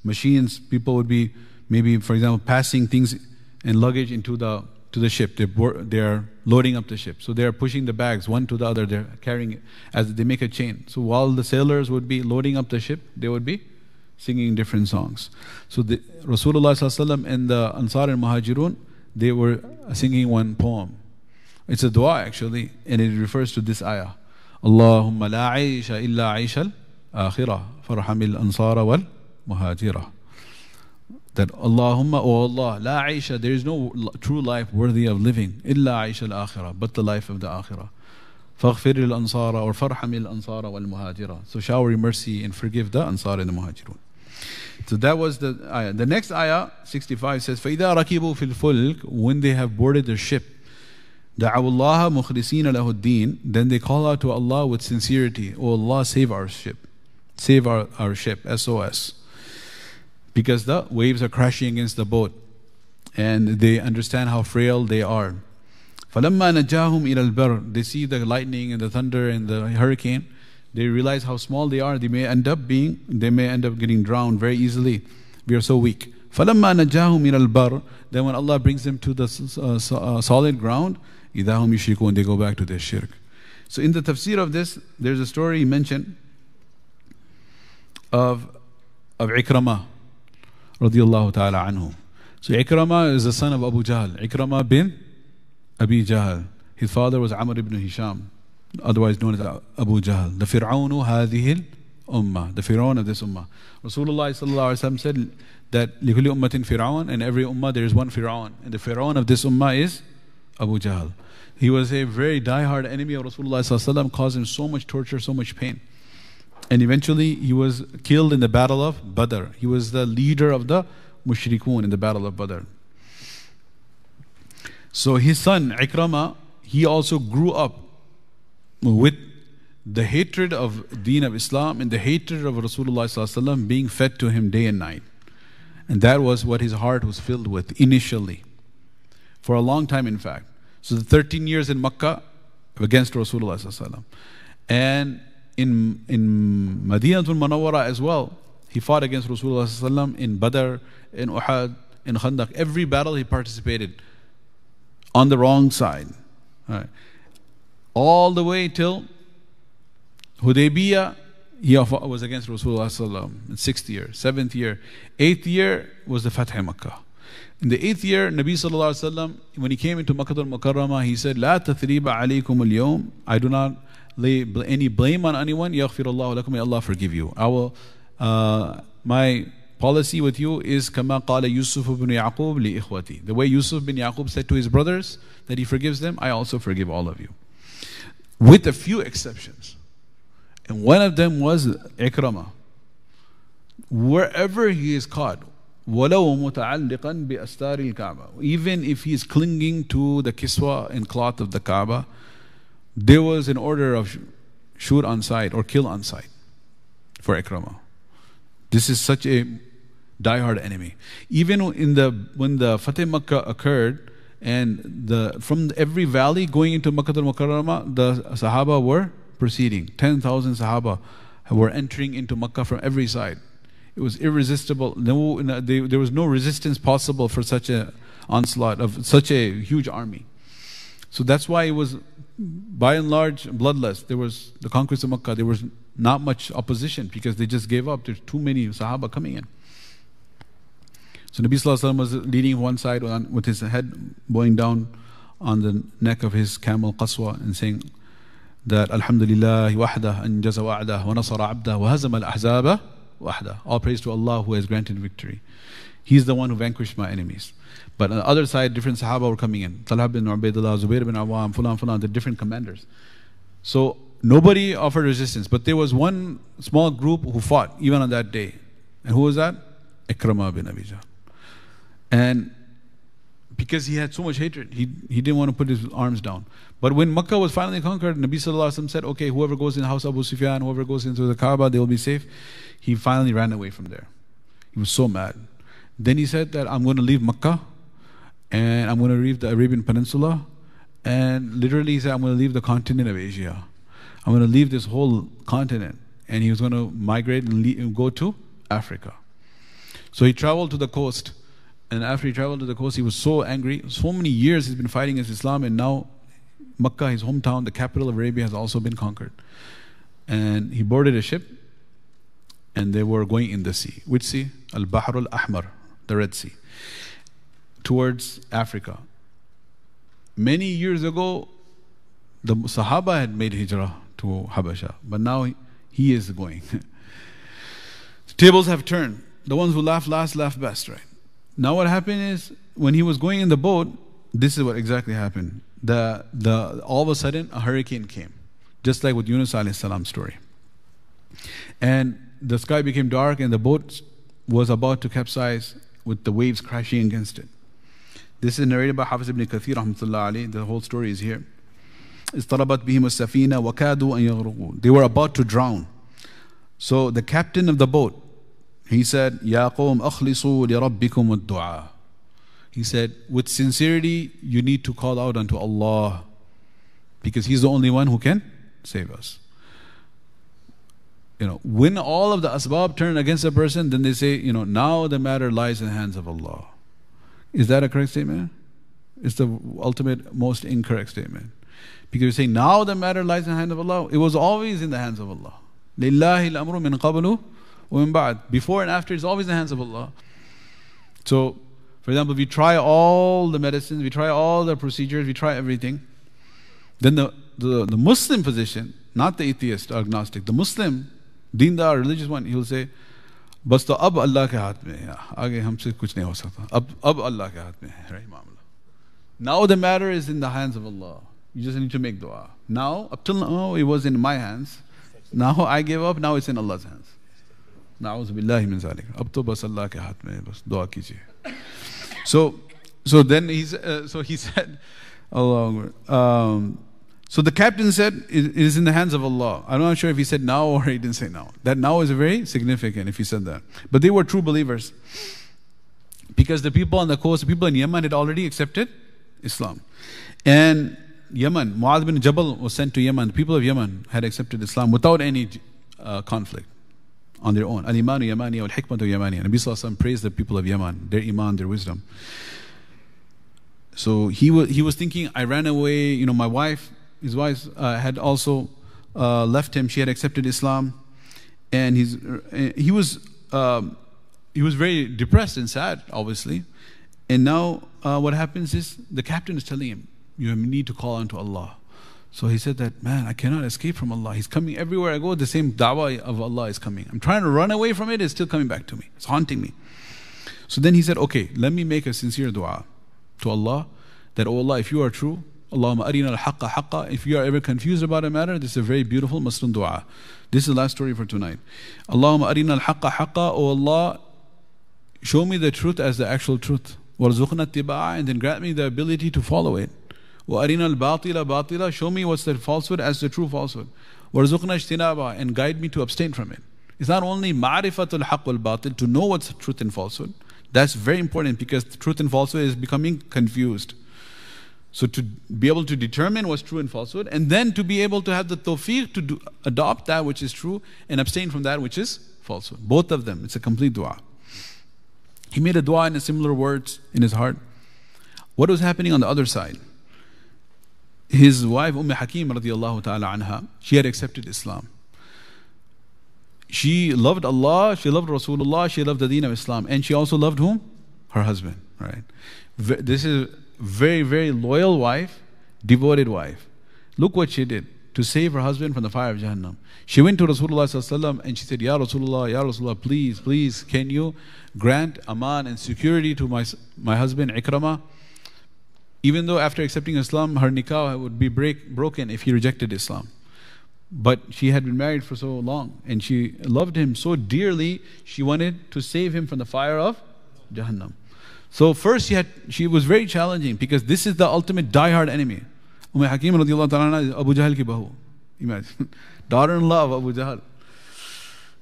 [SPEAKER 1] machines, people would be maybe, for example, passing things and luggage into the to the ship. They're, they're loading up the ship. So they're pushing the bags one to the other. They're carrying it as they make a chain. So while the sailors would be loading up the ship, they would be singing different songs. So the, Rasulullah and the Ansar and Muhajirun, they were singing one poem. It's a dua actually, and it refers to this ayah. اللهم لا عيش إلا عيش الآخرة فارحم الأنصار والمهاجرة that Allahumma, oh Allah, la aisha, there is no true life worthy of living, illa aisha al-akhirah, but the life of the akhirah. فاغفر الأنصار or فرحم الأنصار والمهاجرة. So shower mercy and forgive the Ansar and the Muhajirun. So that was the ayah. The next ayah, 65 says, فإذا ركبوا في الفلك, when they have boarded their ship, دعوا الله مخلصين له الدين then they call out to Allah with sincerity oh Allah save our ship save our, our ship SOS because the waves are crashing against the boat and they understand how frail they are فلما نجاهم إلى البر they see the lightning and the thunder and the hurricane they realize how small they are they may end up being they may end up getting drowned very easily we are so weak فلما نجاهم إلى البر then when Allah brings them to the uh, uh, solid ground idahum yushrikun, they go back to their shirk. So in the tafsir of this, there's a story mentioned of, of Ikramah, radiallahu ta'ala anhu. So Ikramah is the son of Abu Jahl. Ikramah bin Abi Jahl. His father was Amr ibn Hisham, otherwise known as Abu Jahl. The Fir'aunu hadihil ummah, the Firaun of this ummah. Rasulullah said that لِكُلِّ أُمَّةٍ Firaun, and every ummah there is one Firaun. And the Firaun of this ummah is Abu Jahl. He was a very die-hard enemy of Rasulullah caused him so much torture, so much pain. And eventually he was killed in the battle of Badr. He was the leader of the mushrikun in the battle of Badr. So his son Ikrama, he also grew up with the hatred of deen of Islam and the hatred of Rasulullah being fed to him day and night. And that was what his heart was filled with initially. For a long time, in fact. So the 13 years in Makkah against Rasulullah and in in Madinatul Munawwara as well, he fought against Rasulullah in Badr, in Uhud, in Khandaq. Every battle he participated on the wrong side. Right. All the way till Hudaybiyah, he was against Rasulullah in sixth year, seventh year, eighth year was the Fath Makkah. In the eighth year, Nabi sallallahu alaihi wasallam, when he came into Makkah al-Mukarramah, he said, "La tathriba alaykum al-yawm." I do not lay any blame on anyone. Yaghfir Allah lakum. May Allah forgive you. I will. Uh, my policy with you is qala Yusuf ibn Yaqub li ikhwati. The way Yusuf bin Yaqub said to his brothers that he forgives them, I also forgive all of you. With a few exceptions. And one of them was Ikrama. Wherever he is caught, وَلَوْ مُتَعَلِّقًا بِأَسْتَارِ الْكَعْبَةِ Even if he is clinging to the kiswa and cloth of the Kaaba, there was an order of shoot on sight or kill on sight for Ikrama. This is such a die-hard enemy. Even in the when the Fateh Makkah occurred, and the from every valley going into Makkah al-Mukarramah, the Sahaba were proceeding. 10,000 Sahaba were entering into Makkah from every side. It was irresistible. No, there was no resistance possible for such an onslaught of such a huge army. So that's why it was, by and large, bloodless. There was the conquest of Makkah. There was not much opposition because they just gave up. There's too many Sahaba coming in. So Nabi Sallallahu was leading one side on, with his head bowing down on the neck of his camel Qaswa and saying that Alhamdulillah wahdah anjaza wa'dah wa nasara abdah wa hazama al-ahzaba wahda. All praise to Allah who has granted victory. He's the one who vanquished my enemies. But on the other side, different Sahaba were coming in. Talha bin Ubaidullah, Zubair bin Awam, Fulan, Fulan, the different commanders. So nobody offered resistance. But there was one small group who fought, even on that day. And who was that? Ikrama bin Abi And because he had so much hatred, he, he didn't want to put his arms down. But when Makkah was finally conquered, Nabi Sallallahu said, okay, whoever goes in the house of Abu Sufyan, whoever goes into the Kaaba, they will be safe. He finally ran away from there. He was so mad. Then he said that I'm going to leave Makkah and I'm going to leave the Arabian Peninsula. And literally he said, I'm going to leave the continent of Asia. I'm going to leave this whole continent. And he was going to migrate and, leave, and go to Africa. So he traveled to the coast. And after he traveled to the coast, he was so angry. So many years he's been fighting against Islam, and now Makkah, his hometown, the capital of Arabia, has also been conquered. And he boarded a ship and they were going in the sea. Which sea? Al Bahr al Ahmar, the Red Sea, towards Africa. Many years ago, the Sahaba had made hijrah to Habasha, but now he is going. [laughs] Tables have turned. The ones who laugh last laugh best, right? Now what happened is when he was going in the boat, this is what exactly happened. The, the, all of a sudden, a hurricane came, just like with Yunus salam story. And the sky became dark and the boat was about to capsize with the waves crashing against it. This is narrated by Hafiz ibn Kathir The whole story is here. They were about to drown. So the captain of the boat, he said, يَا قَوْمْ أَخْلِصُوا لِرَبِّكُمُ الدُّعَاء He said, with sincerity, you need to call out unto Allah because He's the only one who can save us you know, when all of the asbab turn against a person, then they say, you know, now the matter lies in the hands of Allah. Is that a correct statement? It's the ultimate, most incorrect statement. Because you say, now the matter lies in the hands of Allah. It was always in the hands of Allah. لِلَّهِ الْأَمْرُ مِنْ قَبْلُ وَمِنْ بَعْدُ Before and after, it's always in the hands of Allah. So, for example, we try all the medicines, we try all the procedures, we try everything. Then the, the, the Muslim position, not the atheist, agnostic, the Muslim Deendar, religious one, he'll say, बस तो अब अल्लाह के हाथ में है आगे हमसे कुछ नहीं हो सकता अब अब अल्लाह के हाथ में है रही मामला now the matter is in the hands of Allah you just need to make dua now up till now it was in my hands now I gave up now it's in Allah's hands नाउज़ बिल्लाहि मिन ज़ालिक अब तो बस अल्लाह के हाथ में बस दुआ कीजिए so so then he's uh, so he said Allah um, so the captain said, it is in the hands of Allah. I'm not sure if he said now or [laughs] he didn't say now. That now is very significant if he said that. But they were true believers. Because the people on the coast, the people in Yemen had already accepted Islam. And Yemen, Mu'adh bin Jabal was sent to Yemen. The people of Yemen had accepted Islam without any uh, conflict on their own. Al-Imanu Yamani or al Hikmatu Yamani. Nabi Sallallahu praised the people of Yemen, their Iman, their wisdom. So he was, he was thinking, I ran away, you know, my wife his wife uh, had also uh, left him. She had accepted Islam, and he's, uh, he was um, he was very depressed and sad, obviously. And now uh, what happens is the captain is telling him, "You need to call unto Allah." So he said that, man, I cannot escape from Allah. He's coming everywhere I go. The same dawah of Allah is coming. I'm trying to run away from it. It's still coming back to me. It's haunting me. So then he said, okay, let me make a sincere dua to Allah that, oh Allah, if you are true, Allahumma arina al-haqqa haqqa. If you are ever confused about a matter, this is a very beautiful Muslim dua. This is the last story for tonight. Allahumma arina al-haqqa haqqa. Oh Allah, show me the truth as the actual truth. Warzuqna tiba'a and then grant me the ability to follow it. Arina al-batila batila. Show me what's the falsehood as the true falsehood. Warzuqna ijtinaba and guide me to abstain from it. It's not only ma'rifatul haqq wal batil, to know what's truth and falsehood. That's very important because truth and falsehood is becoming confused. So to be able to determine what's true and falsehood, and then to be able to have the tawfiq to do, adopt that which is true and abstain from that which is falsehood. Both of them, it's a complete dua. He made a dua in similar words in his heart. What was happening on the other side? His wife Umm Hakim radiallahu ta'ala anha, she had accepted Islam. She loved Allah, she loved Rasulullah, she loved the deen of Islam, and she also loved whom? Her husband, right? This is very, very loyal wife, devoted wife. Look what she did to save her husband from the fire of Jahannam. She went to Rasulullah and she said, Ya Rasulullah, Ya Rasulullah, please, please, can you grant aman and security to my, my husband Ikrama? Even though after accepting Islam, her nikah would be break, broken if he rejected Islam. But she had been married for so long and she loved him so dearly, she wanted to save him from the fire of Jahannam. So first she had she was very challenging because this is the ultimate die-hard enemy. Umm Hakim ta'ala is Abu Jahl ki bahu. Imagine. [laughs] Daughter-in-law of Abu Jahl.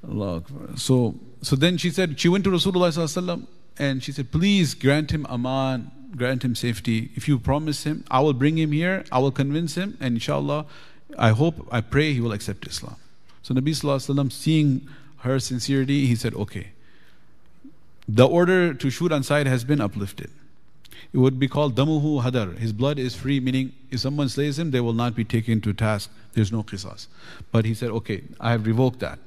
[SPEAKER 1] Allah So so then she said she went to Rasulullah and she said, please grant him aman, grant him safety. If you promise him, I will bring him here, I will convince him, and inshallah, I hope, I pray he will accept Islam. So Nabi Sallallahu seeing her sincerity, he said, okay the order to shoot on sight has been uplifted. It would be called damuhu hadar. His blood is free, meaning if someone slays him, they will not be taken to task. There's no qisas. But he said, okay, I have revoked that.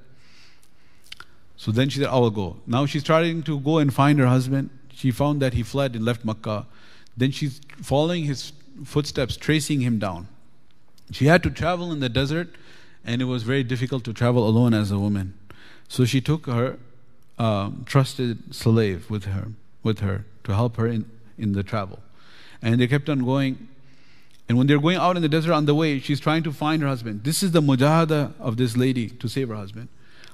[SPEAKER 1] So then she said, I will go. Now she's trying to go and find her husband. She found that he fled and left Makkah. Then she's following his footsteps, tracing him down. She had to travel in the desert, and it was very difficult to travel alone as a woman. So she took her um, trusted slave with her, with her to help her in, in the travel. And they kept on going. And when they're going out in the desert on the way, she's trying to find her husband. This is the mujahada of this lady to save her husband.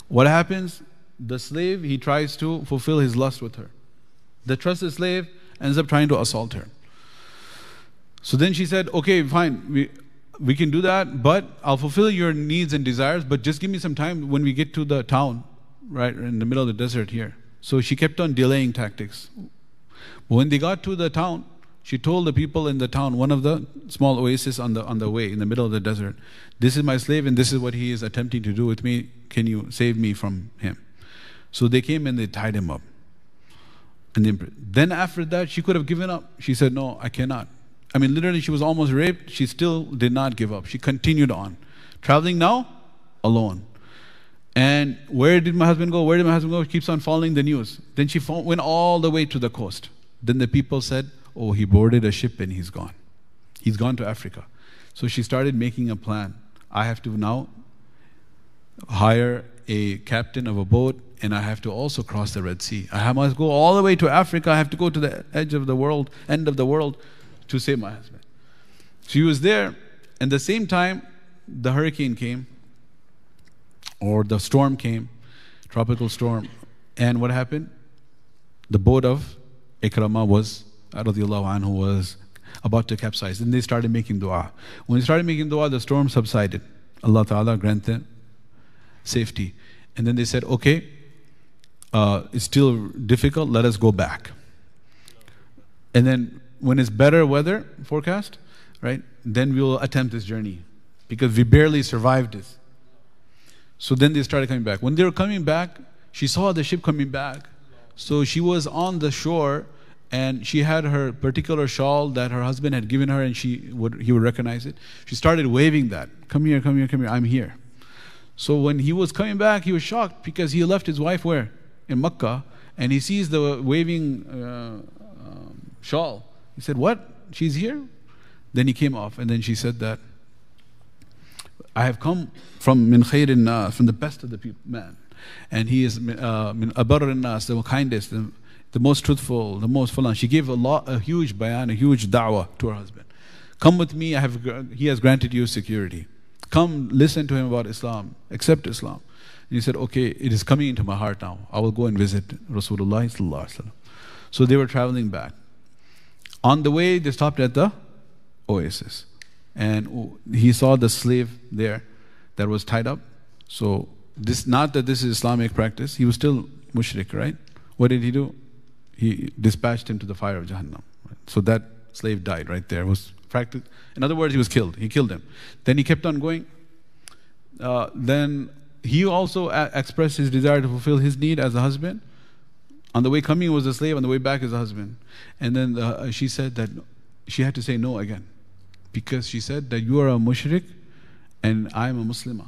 [SPEAKER 1] What happens? The slave, he tries to fulfill his lust with her. The trusted slave ends up trying to assault her. So then she said, Okay, fine, we, we can do that, but I'll fulfill your needs and desires, but just give me some time when we get to the town right in the middle of the desert here. So she kept on delaying tactics. When they got to the town, she told the people in the town, one of the small oases on the on the way in the middle of the desert, this is my slave and this is what he is attempting to do with me. Can you save me from him? So they came and they tied him up. And then, then after that, she could have given up. She said, No, I cannot. I mean, literally, she was almost raped. She still did not give up. She continued on. Traveling now, alone. And where did my husband go? Where did my husband go? Keeps on following the news. Then she went all the way to the coast. Then the people said, Oh, he boarded a ship and he's gone. He's gone to Africa. So she started making a plan. I have to now hire a captain of a boat and I have to also cross the Red Sea. I must go all the way to Africa. I have to go to the edge of the world, end of the world, to save my husband. She was there, and the same time, the hurricane came, or the storm came, tropical storm, and what happened? The boat of Ikrama was, radiallahu anhu, was about to capsize. And they started making dua. When they started making dua, the storm subsided. Allah Ta'ala granted safety. And then they said, okay, uh, it's still difficult, let us go back. And then when it's better weather forecast, right, then we'll attempt this journey because we barely survived this. So then they started coming back. When they were coming back, she saw the ship coming back. So she was on the shore and she had her particular shawl that her husband had given her and she would he would recognize it. She started waving that. Come here, come here, come here, I'm here. So when he was coming back, he was shocked because he left his wife where? In Makkah, and he sees the waving uh, um, shawl. He said, What? She's here? Then he came off, and then she said that I have come from min khairin nas, from the best of the people, man. And he is uh, min abar nas, the kindest, the, the most truthful, the most full. She gave a lot, a huge bayan, a huge da'wah to her husband. Come with me, I have, he has granted you security. Come listen to him about Islam, accept Islam. And he said, okay, it is coming into my heart now. I will go and visit Rasulullah So they were traveling back. On the way, they stopped at the oasis. And he saw the slave there that was tied up. So this not that this is Islamic practice. He was still mushrik, right? What did he do? He dispatched him to the fire of Jahannam. So that slave died right there. Was practice. In other words, he was killed. He killed him. Then he kept on going. Uh, then he also a- expressed his desire to fulfill his need as a husband. On the way coming was a slave, on the way back is a husband. And then the, uh, she said that she had to say no again. Because she said that you are a mushrik and I am a Muslimah.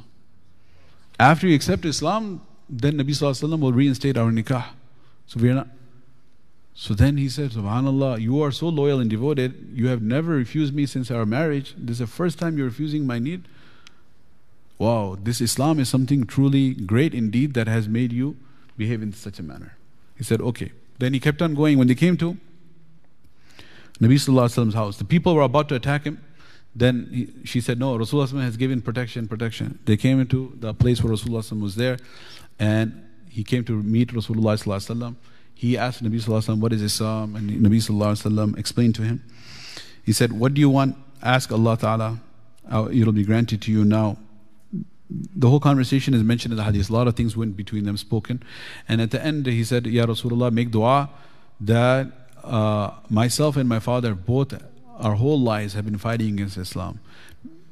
[SPEAKER 1] After you accept Islam, then Nabi Sallallahu will reinstate our nikah. So we are not. So then he said, Subhanallah, you are so loyal and devoted. You have never refused me since our marriage. This is the first time you're refusing my need. Wow, this Islam is something truly great indeed that has made you behave in such a manner. He said, okay. Then he kept on going. When they came to Nabi Sallallahu house, the people were about to attack him. Then he, she said, No, Rasulullah has given protection, protection. They came into the place where Rasulullah was there, and he came to meet Rasulullah. He asked Nabi Sallallahu What is Islam? And Nabi Sallallahu Alaihi Wasallam explained to him. He said, What do you want? Ask Allah Ta'ala. It'll be granted to you now. The whole conversation is mentioned in the hadith. A lot of things went between them spoken. And at the end, he said, Ya Rasulullah, make dua that uh, myself and my father both our whole lives have been fighting against Islam.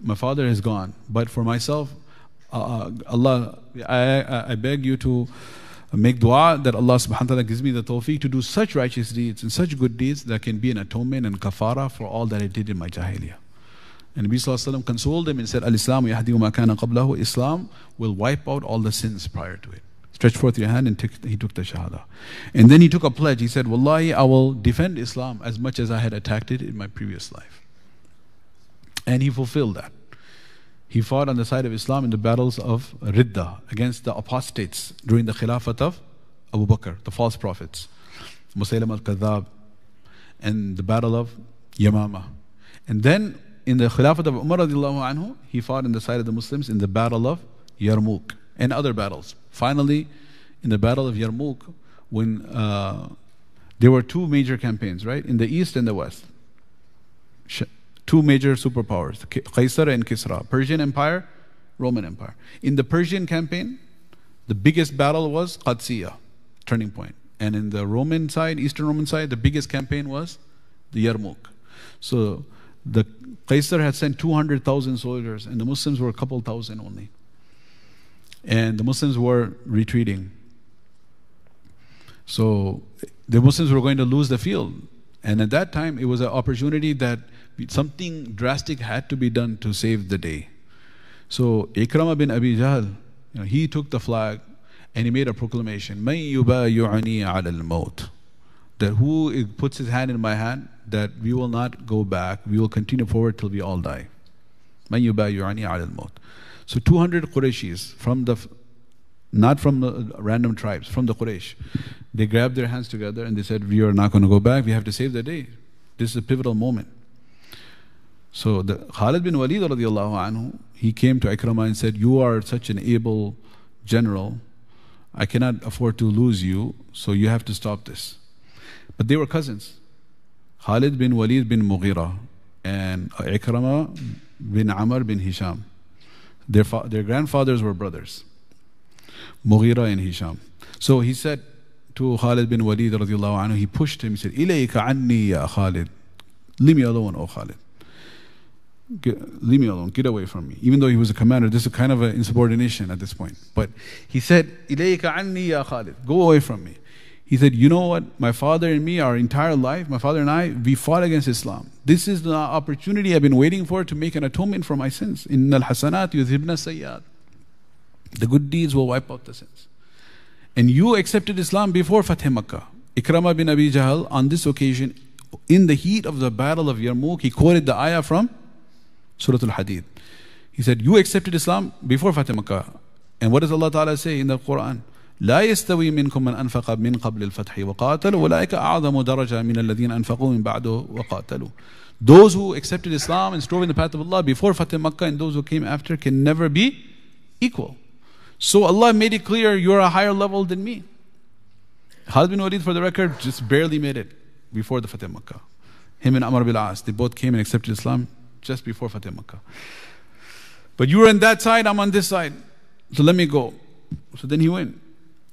[SPEAKER 1] My father is gone, but for myself, uh, uh Allah, I, I beg you to make dua that Allah subhanahu wa ta'ala gives me the tawfiq to do such righteous deeds and such good deeds that can be an atonement and kafara for all that I did in my jahiliyyah. And Nabi Sallallahu consoled them and said, Al-Islam yahdi ma kana qablahu. Islam will wipe out all the sins prior to it. Stretch forth your hand and took, he took the shahada. And then he took a pledge. He said, Wallahi, I will defend Islam as much as I had attacked it in my previous life. And he fulfilled that. He fought on the side of Islam in the battles of Ridda against the apostates during the Khilafat of Abu Bakr, the false prophets, Musaylim al Kadhab, and the battle of Yamama. And then in the Khilafat of Umar, anhu, he fought in the side of the Muslims in the battle of Yarmouk and other battles. Finally, in the Battle of Yarmouk, when uh, there were two major campaigns, right, in the east and the west. Two major superpowers, Qaisar and Kisra, Persian Empire, Roman Empire. In the Persian campaign, the biggest battle was Qadsiya, turning point. And in the Roman side, Eastern Roman side, the biggest campaign was the Yarmouk. So the Qaisar had sent 200,000 soldiers, and the Muslims were a couple thousand only and the Muslims were retreating. So the Muslims were going to lose the field. And at that time, it was an opportunity that something drastic had to be done to save the day. So Ikrama bin Abi Jahl, you know, he took the flag and he made a proclamation, May Yuba Yohany Adalmood that who puts his hand in my hand, that we will not go back, we will continue forward till we all die. So 200 Qurayshis from the not from the random tribes, from the Quraysh. They grabbed their hands together and they said, We are not going to go back, we have to save the day. This is a pivotal moment. So the Khalid bin Walid radiallahu anhu, he came to Ikramah and said, You are such an able general. I cannot afford to lose you, so you have to stop this. But they were cousins. Khalid bin Walid bin Mughira and Ikramah bin Amr bin Hisham. Their, fa- their grandfathers were brothers, Mughira and Hisham. So he said to Khalid bin Walid radiallahu anhu, he pushed him, he said, Ilayka anni ya Khalid. Leave me alone, O Khalid. Get, leave me alone, get away from me. Even though he was a commander, this is kind of an insubordination at this point. But he said, anni ya Khalid. Go away from me. He said, You know what? My father and me, our entire life, my father and I, we fought against Islam. This is the opportunity I've been waiting for to make an atonement for my sins. In al hasanat yudhibna sayyad. The good deeds will wipe out the sins. And you accepted Islam before Fatih Makkah. Ikramah bin Abi Jahl, on this occasion, in the heat of the battle of Yarmouk, he quoted the ayah from Surah Al Hadid. He said, You accepted Islam before Fatih Makkah. And what does Allah Ta'ala say in the Quran? لا يستوي منكم من أنفق من قبل الفتح وقاتل أولئك أعظم درجة من الذين أنفقوا من بعده وقاتلوا Those who accepted Islam and strove in the path of Allah before Fatih Makkah and those who came after can never be equal. So Allah made it clear you're a higher level than me. Khalid bin Walid, for the record, just barely made it before the Fatih Makkah. Him and Amr bil As, they both came and accepted Islam just before Fatih Makkah. But you were on that side, I'm on this side. So let me go. So then he went.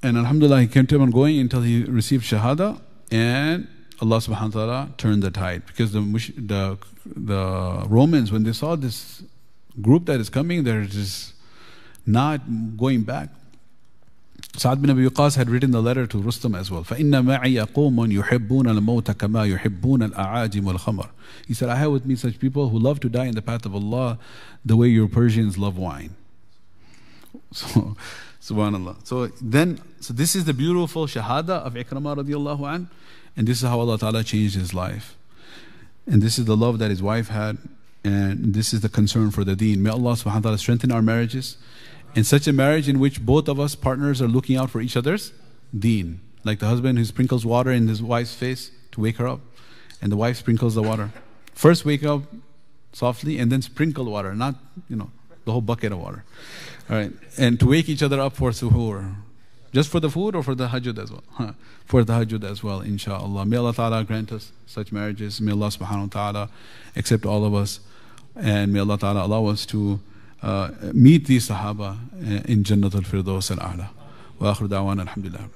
[SPEAKER 1] And Alhamdulillah, he kept on going until he received Shahada. And Allah subhanahu wa ta'ala turned the tide. Because the, the, the Romans, when they saw this group that is coming, they're just not going back. Sa'ad bin Abi Waqqas had written the letter to Rustam as well. فَإِنَّ مَعِيَ قَوْمٌ يُحِبُّونَ الْمَوْتَ كَمَا يُحِبُّونَ الْأَعَاجِمُ وَالْخَمَرِ He said, I have with me such people who love to die in the path of Allah the way your Persians love wine. [laughs] So, subhanallah. So then, so this is the beautiful shahada of Ikramah radiallahu an, and this is how Allah Ta'ala changed his life. And this is the love that his wife had, and this is the concern for the deen. May Allah subhanahu wa ta'ala strengthen our marriages in such a marriage in which both of us partners are looking out for each other's deen. Like the husband who sprinkles water in his wife's face to wake her up, and the wife sprinkles the water. First wake up softly and then sprinkle water, not, you know, the whole bucket of water. All right. And to wake each other up for suhoor. Just for the food or for tahajjud as well? for tahajjud as well, inshallah. May Allah Ta'ala grant us such marriages. May Allah subhanahu wa ta'ala accept all of us. And may Allah Ta'ala allow us to meet these Sahaba in Jannat al-Firdaus al-A'la. Wa akhiru da'wana alhamdulillah.